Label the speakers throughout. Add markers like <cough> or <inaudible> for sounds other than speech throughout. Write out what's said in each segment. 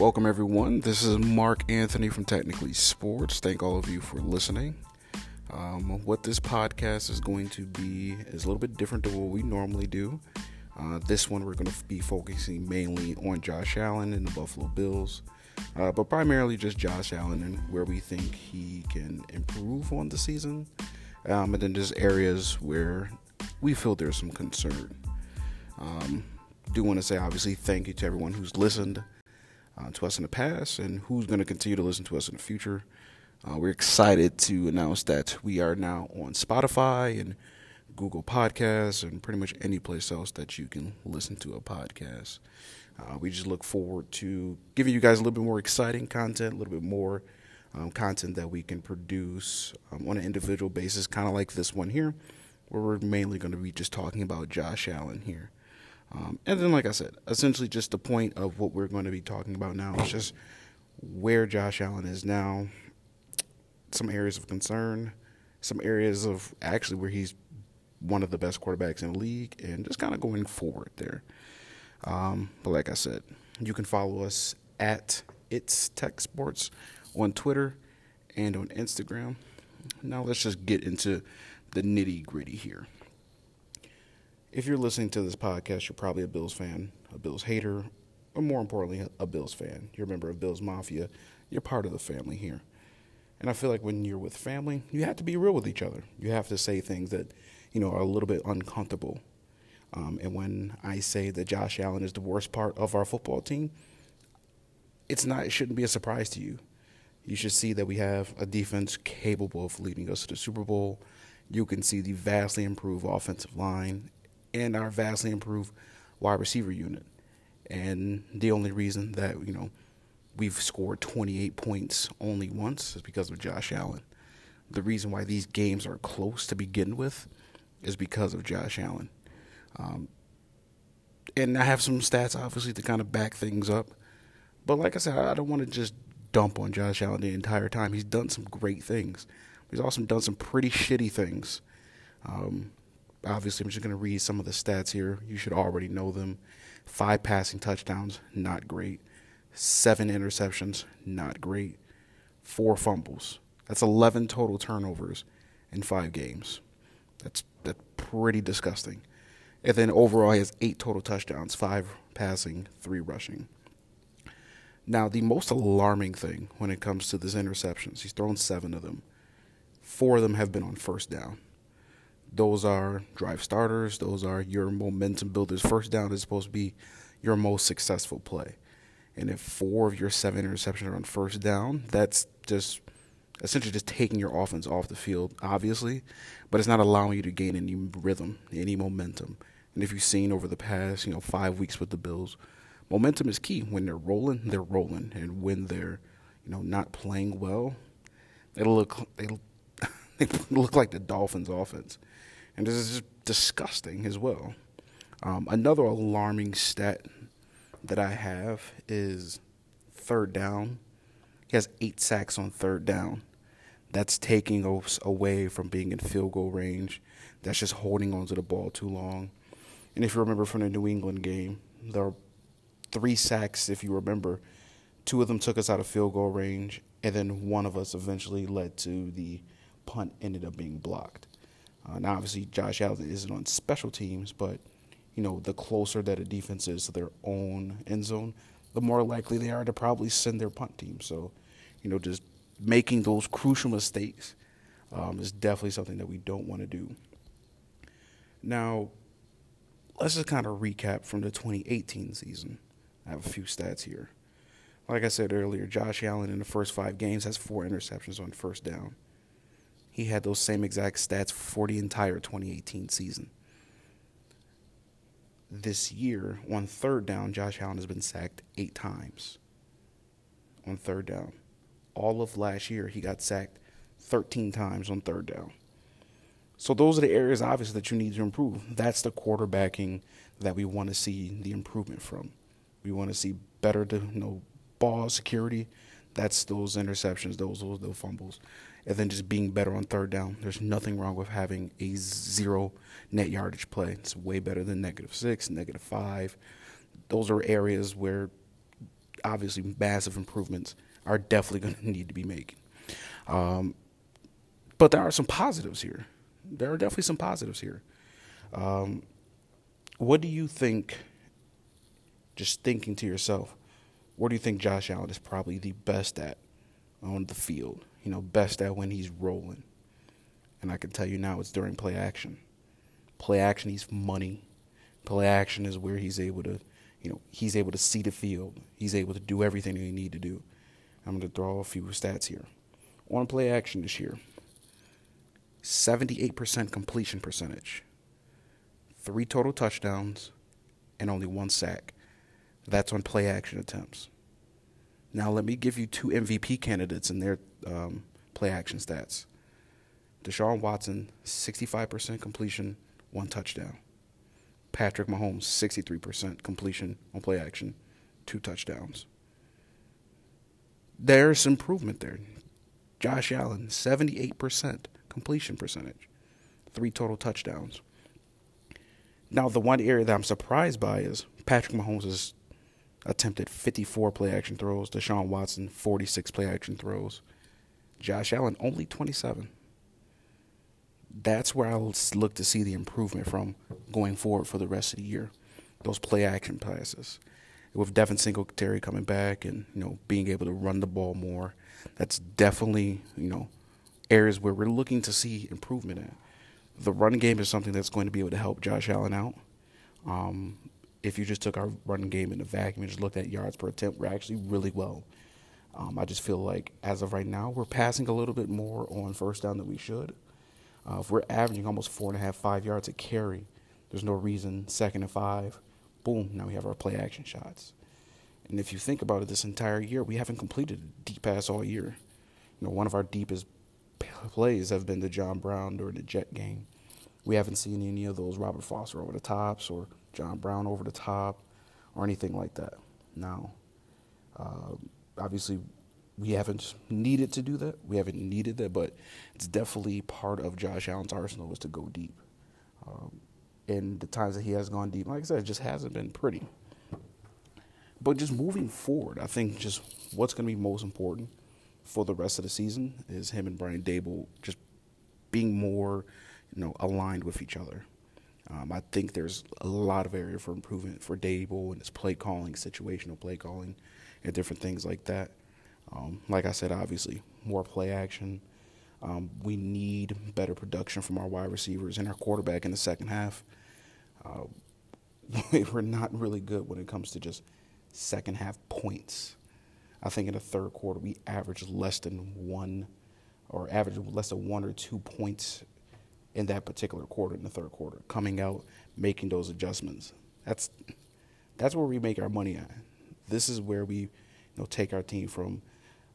Speaker 1: Welcome, everyone. This is Mark Anthony from Technically Sports. Thank all of you for listening. Um, what this podcast is going to be is a little bit different than what we normally do. Uh, this one, we're going to be focusing mainly on Josh Allen and the Buffalo Bills, uh, but primarily just Josh Allen and where we think he can improve on the season, um, and then just areas where we feel there's some concern. Um, do want to say, obviously, thank you to everyone who's listened uh, to us in the past and who's going to continue to listen to us in the future. Uh, we're excited to announce that we are now on Spotify and Google Podcasts and pretty much any place else that you can listen to a podcast. Uh, we just look forward to giving you guys a little bit more exciting content, a little bit more um, content that we can produce um, on an individual basis, kind of like this one here, where we're mainly going to be just talking about Josh Allen here. Um, and then, like I said, essentially just the point of what we're going to be talking about now is just where Josh Allen is now, some areas of concern, some areas of actually where he's one of the best quarterbacks in the league, and just kind of going forward there. Um, but like I said, you can follow us at It's Tech Sports on Twitter and on Instagram. Now let's just get into the nitty gritty here if you're listening to this podcast, you're probably a Bills fan, a Bills hater, or more importantly, a Bills fan. You're a member of Bills Mafia. You're part of the family here. And I feel like when you're with family, you have to be real with each other. You have to say things that, you know, are a little bit uncomfortable. Um, and when I say that Josh Allen is the worst part of our football team, it's not. It shouldn't be a surprise to you. You should see that we have a defense capable of leading us to the Super Bowl. You can see the vastly improved offensive line and our vastly improved wide receiver unit. And the only reason that, you know, we've scored 28 points only once is because of Josh Allen. The reason why these games are close to begin with is because of Josh Allen. Um, and I have some stats, obviously, to kind of back things up. But like I said, I don't want to just dump on Josh Allen the entire time. He's done some great things. He's also done some pretty shitty things. Um, obviously, I'm just going to read some of the stats here. You should already know them. Five passing touchdowns, not great. Seven interceptions, not great. Four fumbles. That's 11 total turnovers in five games. That's that's pretty disgusting. And then overall, he has eight total touchdowns, five passing, three rushing. Now, the most alarming thing when it comes to these interceptions, he's thrown seven of them. Four of them have been on first down those are drive starters. Those are your momentum builders. First down is supposed to be your most successful play. And if four of your seven interceptions are on first down, that's just essentially just taking your offense off the field, obviously, but it's not allowing you to gain any rhythm, any momentum. And if you've seen over the past, you know, five weeks with the Bills, momentum is key. When they're rolling, they're rolling, and when they're, you know, not playing well, they look they, <laughs> they look like the Dolphins' offense and this is disgusting as well. Um, another alarming stat that I have is third down. He has eight sacks on third down. That's taking us away from being in field goal range. That's just holding onto the ball too long. And if you remember from the New England game, there are three sacks, if you remember. Two of them took us out of field goal range, and then one of us eventually led to the punt ended up being blocked. Uh, now, obviously, Josh Allen isn't on special teams, but you know, the closer that a defense is to their own end zone, the more likely they are to probably send their punt team. So, you know, just making those crucial mistakes um, is definitely something that we don't want to do. Now, let's just kind of recap from the 2018 season. I have a few stats here. Like I said earlier, Josh Allen in the first five games has four interceptions on first down he had those same exact stats for the entire 2018 season. This year, on third down, Josh Allen has been sacked eight times. On third down. All of last year, he got sacked 13 times on third down. So those are the areas, obviously, that you need to improve. That's the quarterbacking that we want to see the improvement from. We want to see better, you know, ball security. That's those interceptions, those those, those fumbles and then just being better on third down. There's nothing wrong with having a zero net yardage play. It's way better than negative six, negative five. Those are areas where obviously massive improvements are definitely <laughs> going to need to be made. Um, but there are some positives here. There are definitely some positives here. Um, what do you think? Just thinking to yourself, what do you think Josh Allen is probably the best at on the field? You know, best at when he's rolling. And I can tell you now, it's during play action. Play action, he's money. Play action is where he's able to, you know, he's able to see the field. He's able to do everything that he need to do. I'm going to throw a few stats here. On play action this year, 78% completion percentage, three total touchdowns, and only one sack. That's on play action attempts. Now, let me give you two MVP candidates and their um, play action stats. Deshaun Watson, 65% completion, one touchdown. Patrick Mahomes, 63% completion on play action, two touchdowns. There's improvement there. Josh Allen, 78% completion percentage, three total touchdowns. Now, the one area that I'm surprised by is Patrick Mahomes attempted 54 play action throws, Deshaun Watson, 46 play action throws, Josh Allen, only 27. That's where I'll look to see the improvement from going forward for the rest of the year. Those play action passes. With Devin Singletary coming back and, you know, being able to run the ball more, that's definitely, you know, areas where we're looking to see improvement in. The run game is something that's going to be able to help Josh Allen out. Um, if you just took our run game in a vacuum and just looked at yards per attempt, we're actually really well. Um, I just feel like as of right now, we're passing a little bit more on first down than we should. Uh, if we're averaging almost four and a half, five yards a carry, there's no reason second and five, boom, now we have our play action shots. And if you think about it, this entire year, we haven't completed a deep pass all year. You know, one of our deepest plays have been the John Brown during the Jet game. We haven't seen any of those Robert Foster over the tops or John Brown over the top or anything like that. Now, uh, obviously, we haven't needed to do that. We haven't needed that, but it's definitely part of Josh Allen's arsenal is to go deep. Um, and the times that he has gone deep, like I said, it just hasn't been pretty. But just moving forward, I think just what's going to be most important for the rest of the season is him and Brian Daboll just being more, you know, aligned with each other. Um, I think there's a lot of area for improvement for Daboll and his play calling, situational play calling, and different things like that. Um, like I said, obviously, more play action. Um, we need better production from our wide receivers and our quarterback in the second half. Uh, <laughs> we're not really good when it comes to just second half points. I think in the third quarter we averaged less than one, or averaged less than one or two points in that particular quarter in the third quarter. Coming out, making those adjustments. That's that's where we make our money at. This is where we, you know, take our team from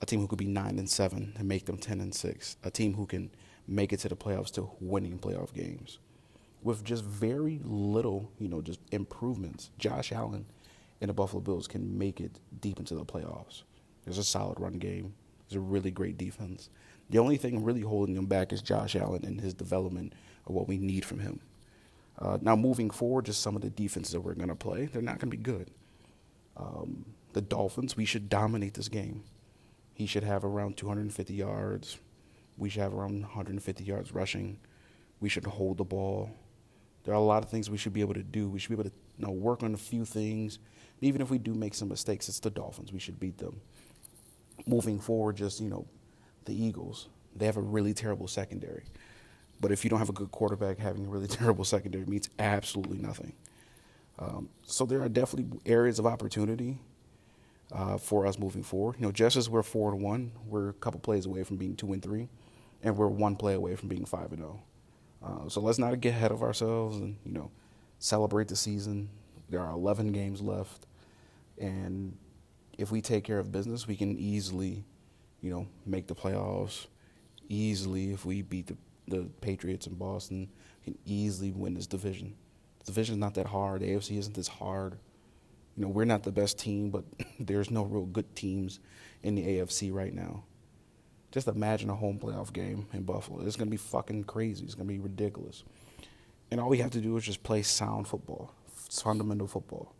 Speaker 1: a team who could be nine and seven and make them ten and six. A team who can make it to the playoffs to winning playoff games with just very little, you know, just improvements. Josh Allen and the Buffalo Bills can make it deep into the playoffs. There's a solid run game. There's a really great defense. The only thing really holding them back is Josh Allen and his development of what we need from him. Uh, now, moving forward, just some of the defenses that we're going to play, they're not going to be good. Um, the Dolphins, we should dominate this game. He should have around 250 yards. We should have around 150 yards rushing. We should hold the ball. There are a lot of things we should be able to do. We should be able to you know, work on a few things. Even if we do make some mistakes, it's the Dolphins. We should beat them. Moving forward, just, you know, the Eagles, they have a really terrible secondary. But if you don't have a good quarterback, having a really <laughs> terrible secondary means absolutely nothing. Um, so there are definitely areas of opportunity uh, for us moving forward. You know, just as we're four and one, we're a couple plays away from being two and three, and we're one play away from being five and zero. Oh. Uh, so let's not get ahead of ourselves and you know celebrate the season. There are 11 games left, and if we take care of business, we can easily, you know, make the playoffs. Easily, if we beat the, the Patriots in Boston, We can easily win this division. The division is not that hard. The AFC isn't this hard. You know, we're not the best team, but <laughs> there's no real good teams in the AFC right now. Just imagine a home playoff game in Buffalo. It's going to be fucking crazy. It's going to be ridiculous. And all we have to do is just play sound football, fundamental football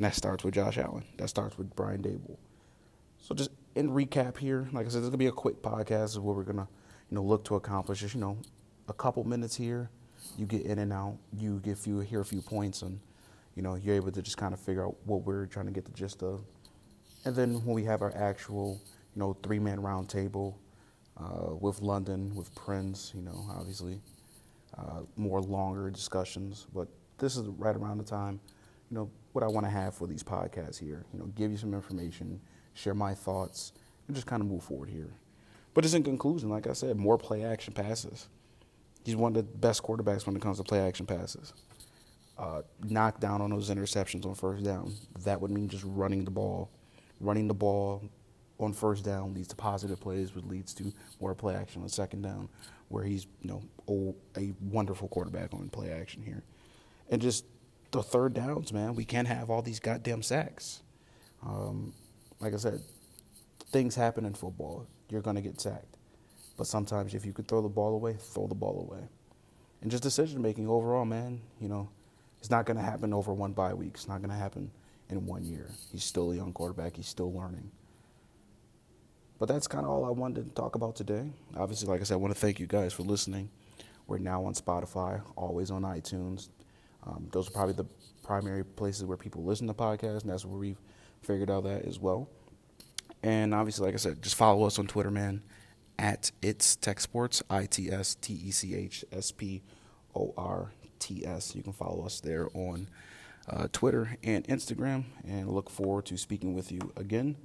Speaker 1: and that starts with Josh Allen. That starts with Brian Daboll. So just in recap here, like I said, this gonna be a quick podcast of what we're gonna, you know, look to accomplish. Just you know, a couple minutes here, you get in and out, you get few hear a few points, and you know you're able to just kind of figure out what we're trying to get the gist of. And then when we have our actual, you know, three man round table uh, with London, with Prince, you know, obviously uh, more longer discussions. But this is right around the time, you know, what I want to have for these podcasts here. You know, give you some information, share my thoughts, and just kind of move forward here. But just in conclusion, like I said, more play action passes. He's one of the best quarterbacks when it comes to play action passes. Uh, knock down on those interceptions on first down. That would mean just running the ball. Running the ball on first down leads to positive plays, which leads to more play action on second down, where he's you know old, a wonderful quarterback on play action here, and just the third downs, man. We can't have all these goddamn sacks. Um, like I said, things happen in football. You're gonna get sacked, but sometimes if you could throw the ball away, throw the ball away, and just decision making overall, man. You know, it's not gonna happen over one bye week. It's not gonna happen in one year. He's still a young quarterback. He's still learning. But that's kind of all I wanted to talk about today. Obviously, like I said, I want to thank you guys for listening. We're now on Spotify, always on iTunes. Um, those are probably the primary places where people listen to podcasts, and that's where we've figured out that as well. And obviously, like I said, just follow us on Twitter, man, at It's Tech Sports, I T S T E C H S P O R T S. You can follow us there on uh, Twitter and Instagram, and look forward to speaking with you again.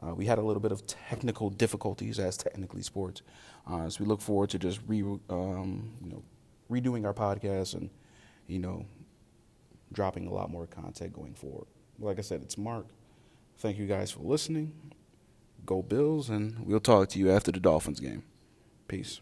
Speaker 1: Uh, we had a little bit of technical difficulties as technically sports, uh, so we look forward to just re, um, you know, redoing our podcast and you know, dropping a lot more content going forward. Like I said, it's Mark. Thank you guys for listening. Go Bills, and we'll talk to you after the Dolphins game. Peace.